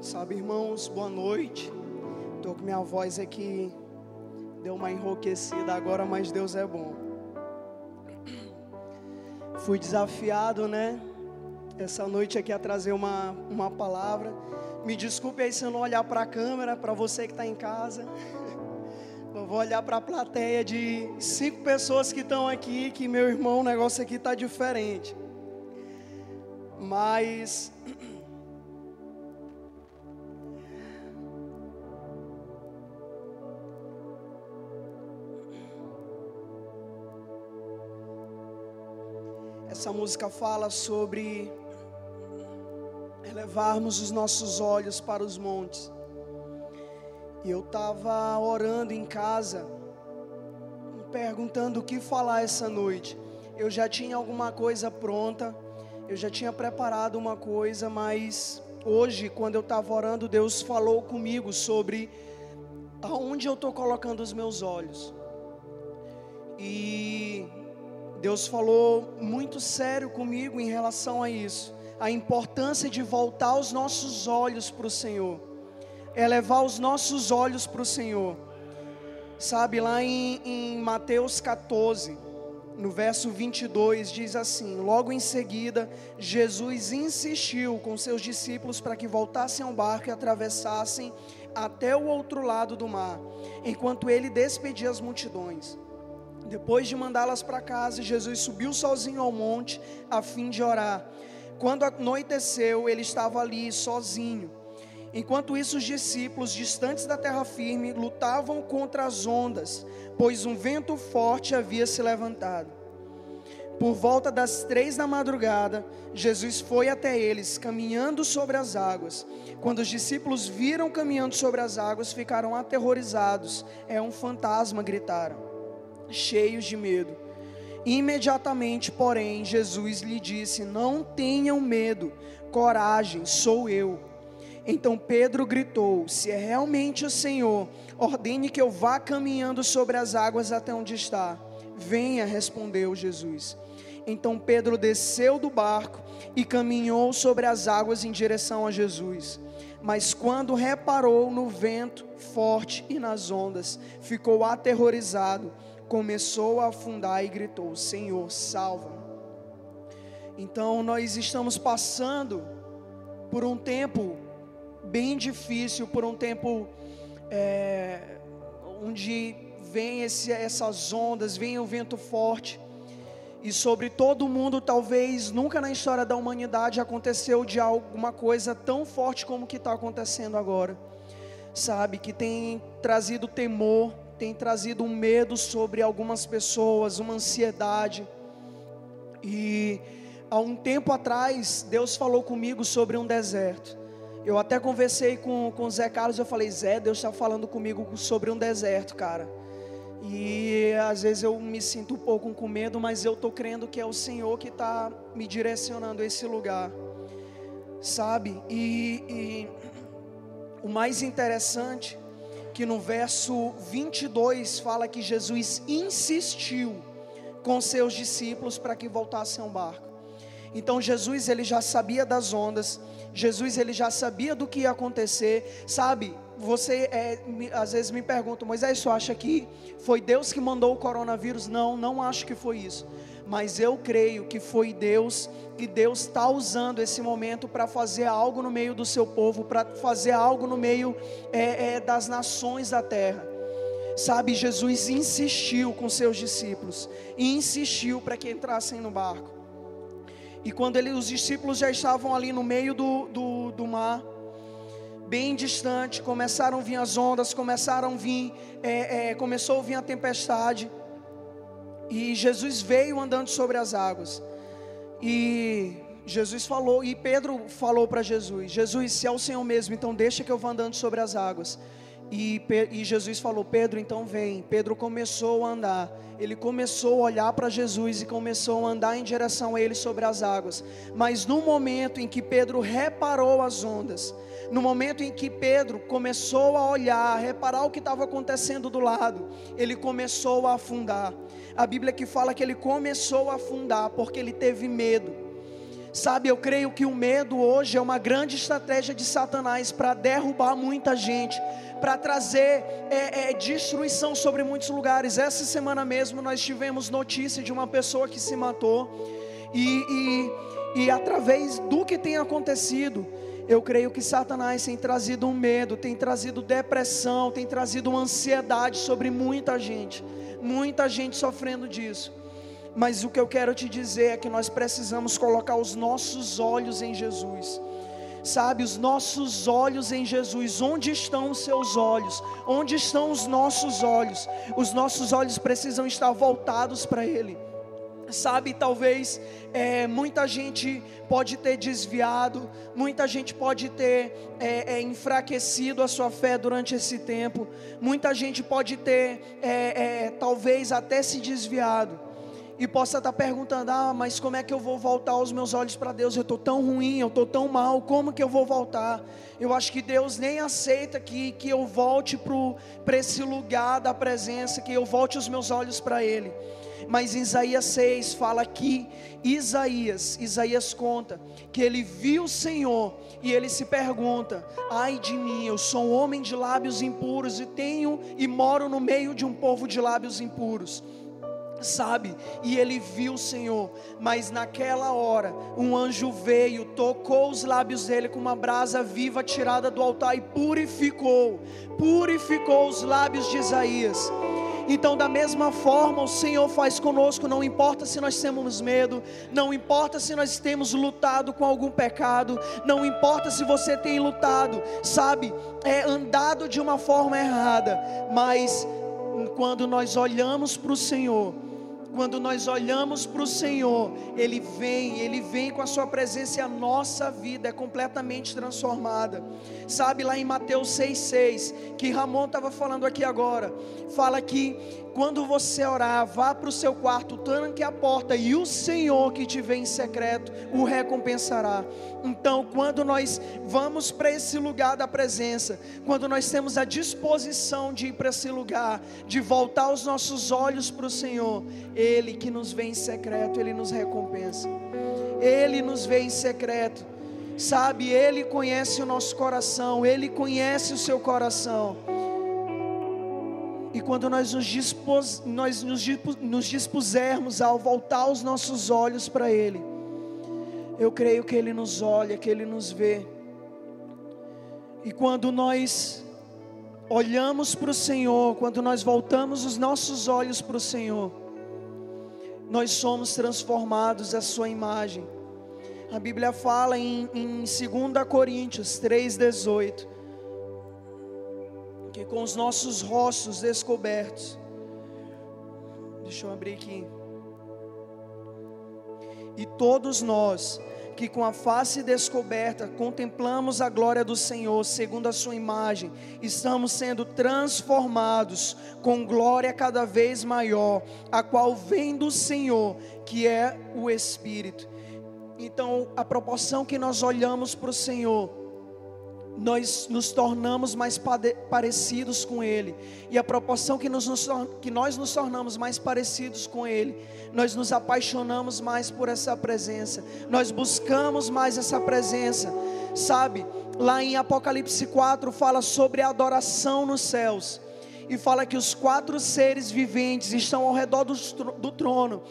Sabe, irmãos, boa noite. Tô com minha voz aqui, deu uma enrouquecida agora, mas Deus é bom. Fui desafiado, né? Essa noite aqui a trazer uma, uma palavra. Me desculpe aí se eu não olhar para a câmera, para você que está em casa. Eu vou olhar para a plateia de cinco pessoas que estão aqui, que meu irmão, o negócio aqui está diferente. Mas Essa música fala sobre elevarmos os nossos olhos para os montes. E eu estava orando em casa, perguntando o que falar essa noite. Eu já tinha alguma coisa pronta, eu já tinha preparado uma coisa, mas hoje, quando eu estava orando, Deus falou comigo sobre aonde eu estou colocando os meus olhos. E Deus falou muito sério comigo em relação a isso, a importância de voltar os nossos olhos para o Senhor, elevar os nossos olhos para o Senhor. Sabe, lá em, em Mateus 14, no verso 22, diz assim: Logo em seguida, Jesus insistiu com seus discípulos para que voltassem ao barco e atravessassem até o outro lado do mar, enquanto ele despedia as multidões. Depois de mandá-las para casa, Jesus subiu sozinho ao monte a fim de orar. Quando anoiteceu, ele estava ali sozinho. Enquanto isso, os discípulos, distantes da terra firme, lutavam contra as ondas, pois um vento forte havia se levantado. Por volta das três da madrugada, Jesus foi até eles, caminhando sobre as águas. Quando os discípulos viram caminhando sobre as águas, ficaram aterrorizados. É um fantasma, gritaram cheios de medo. Imediatamente, porém, Jesus lhe disse: Não tenham medo, coragem, sou eu. Então Pedro gritou: Se é realmente o Senhor, ordene que eu vá caminhando sobre as águas até onde está. Venha, respondeu Jesus. Então Pedro desceu do barco e caminhou sobre as águas em direção a Jesus. Mas quando reparou no vento forte e nas ondas, ficou aterrorizado começou a afundar e gritou: Senhor, salva. Então nós estamos passando por um tempo bem difícil, por um tempo é, onde vem esse, essas ondas, vem o vento forte. E sobre todo mundo, talvez nunca na história da humanidade aconteceu de alguma coisa tão forte como que está acontecendo agora. Sabe, que tem trazido temor, tem trazido um medo sobre algumas pessoas, uma ansiedade. E há um tempo atrás, Deus falou comigo sobre um deserto. Eu até conversei com, com o Zé Carlos, eu falei, Zé, Deus está falando comigo sobre um deserto, cara. E às vezes eu me sinto um pouco com medo, mas eu estou crendo que é o Senhor que está me direcionando a esse lugar, sabe? E, e o mais interessante que no verso 22 fala que Jesus insistiu com seus discípulos para que voltassem ao barco. Então Jesus ele já sabia das ondas, Jesus ele já sabia do que ia acontecer, sabe? Você é, às vezes me pergunta, Moisés, isso acha que foi Deus que mandou o coronavírus? Não, não acho que foi isso mas eu creio que foi Deus, que Deus está usando esse momento para fazer algo no meio do seu povo, para fazer algo no meio é, é, das nações da terra. Sabe, Jesus insistiu com seus discípulos, insistiu para que entrassem no barco. E quando ele, os discípulos já estavam ali no meio do, do, do mar, bem distante, começaram a vir as ondas, começaram a vir, é, é, começou a vir a tempestade. E Jesus veio andando sobre as águas. E Jesus falou, e Pedro falou para Jesus: Jesus, se é o Senhor mesmo, então deixa que eu vá andando sobre as águas. E, e, Jesus falou: Pedro, então vem. Pedro começou a andar. Ele começou a olhar para Jesus e começou a andar em direção a ele sobre as águas. Mas no momento em que Pedro reparou as ondas, no momento em que Pedro começou a olhar, a reparar o que estava acontecendo do lado, ele começou a afundar. A Bíblia que fala que ele começou a afundar porque ele teve medo. Sabe, eu creio que o medo hoje é uma grande estratégia de Satanás para derrubar muita gente, para trazer é, é, destruição sobre muitos lugares. Essa semana mesmo nós tivemos notícia de uma pessoa que se matou, e, e, e através do que tem acontecido, eu creio que Satanás tem trazido um medo, tem trazido depressão, tem trazido uma ansiedade sobre muita gente, muita gente sofrendo disso. Mas o que eu quero te dizer é que nós precisamos colocar os nossos olhos em Jesus. Sabe, os nossos olhos em Jesus, onde estão os seus olhos? Onde estão os nossos olhos? Os nossos olhos precisam estar voltados para Ele sabe, talvez é, muita gente pode ter desviado, muita gente pode ter é, é, enfraquecido a sua fé durante esse tempo, muita gente pode ter, é, é, talvez até se desviado e possa estar perguntando: ah, mas como é que eu vou voltar os meus olhos para Deus? Eu estou tão ruim, eu estou tão mal, como que eu vou voltar? Eu acho que Deus nem aceita que, que eu volte para esse lugar da presença, que eu volte os meus olhos para Ele. Mas Isaías 6 fala que Isaías, Isaías conta que ele viu o Senhor e ele se pergunta: Ai de mim, eu sou um homem de lábios impuros e tenho e moro no meio de um povo de lábios impuros sabe? E ele viu o Senhor, mas naquela hora, um anjo veio, tocou os lábios dele com uma brasa viva tirada do altar e purificou, purificou os lábios de Isaías. Então, da mesma forma, o Senhor faz conosco, não importa se nós temos medo, não importa se nós temos lutado com algum pecado, não importa se você tem lutado, sabe, é andado de uma forma errada, mas quando nós olhamos para o Senhor, quando nós olhamos para o Senhor, Ele vem, Ele vem com a Sua presença e a nossa vida é completamente transformada. Sabe lá em Mateus 6,6, que Ramon estava falando aqui agora, fala que quando você orar, vá para o seu quarto, tranque a porta e o Senhor que te vê em secreto o recompensará. Então, quando nós vamos para esse lugar da presença, quando nós temos a disposição de ir para esse lugar, de voltar os nossos olhos para o Senhor, Ele que nos vê em secreto, Ele nos recompensa. Ele nos vê em secreto, sabe? Ele conhece o nosso coração, Ele conhece o seu coração. E quando nós nos, dispos, nós nos, nos dispusermos ao voltar os nossos olhos para Ele, eu creio que Ele nos olha, que Ele nos vê. E quando nós olhamos para o Senhor, quando nós voltamos os nossos olhos para o Senhor, nós somos transformados à Sua imagem. A Bíblia fala em, em 2 Coríntios 3,18 que com os nossos rostos descobertos, deixa eu abrir aqui, e todos nós, que com a face descoberta contemplamos a glória do Senhor, segundo a Sua imagem, estamos sendo transformados com glória cada vez maior, a qual vem do Senhor, que é o Espírito. Então, a proporção que nós olhamos para o Senhor, nós nos tornamos mais parecidos com Ele, e a proporção que, nos, que nós nos tornamos mais parecidos com Ele, nós nos apaixonamos mais por essa presença, nós buscamos mais essa presença, sabe? Lá em Apocalipse 4 fala sobre a adoração nos céus, e fala que os quatro seres viventes estão ao redor do, do trono,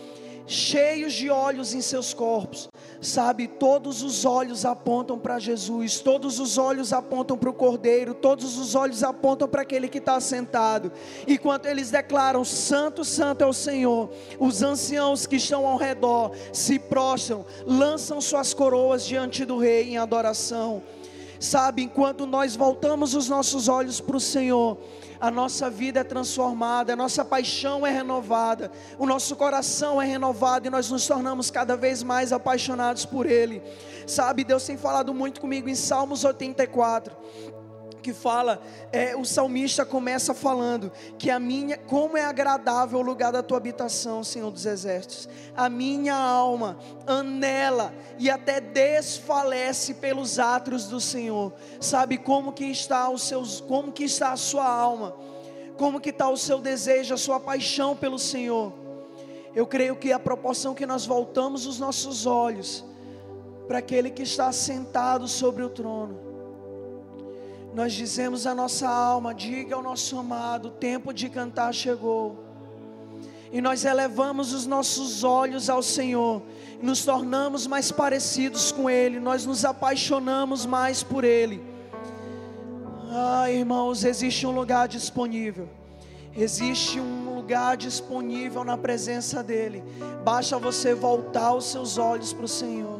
cheios de olhos em seus corpos, sabe, todos os olhos apontam para Jesus, todos os olhos apontam para o Cordeiro, todos os olhos apontam para aquele que está sentado, e quando eles declaram: Santo, Santo é o Senhor, os anciãos que estão ao redor se prostram, lançam suas coroas diante do Rei em adoração. Sabe, enquanto nós voltamos os nossos olhos para o Senhor, a nossa vida é transformada, a nossa paixão é renovada, o nosso coração é renovado e nós nos tornamos cada vez mais apaixonados por Ele. Sabe, Deus tem falado muito comigo em Salmos 84 que fala, é, o salmista começa falando que a minha, como é agradável o lugar da tua habitação, Senhor dos Exércitos. A minha alma anela e até desfalece pelos átrios do Senhor. Sabe como que está os seus, como que está a sua alma? Como que está o seu desejo, a sua paixão pelo Senhor? Eu creio que a proporção que nós voltamos os nossos olhos para aquele que está sentado sobre o trono. Nós dizemos a nossa alma, diga ao nosso amado, o tempo de cantar chegou. E nós elevamos os nossos olhos ao Senhor, nos tornamos mais parecidos com Ele, nós nos apaixonamos mais por Ele. Ah, irmãos, existe um lugar disponível. Existe um lugar disponível na presença dEle. Basta você voltar os seus olhos para o Senhor.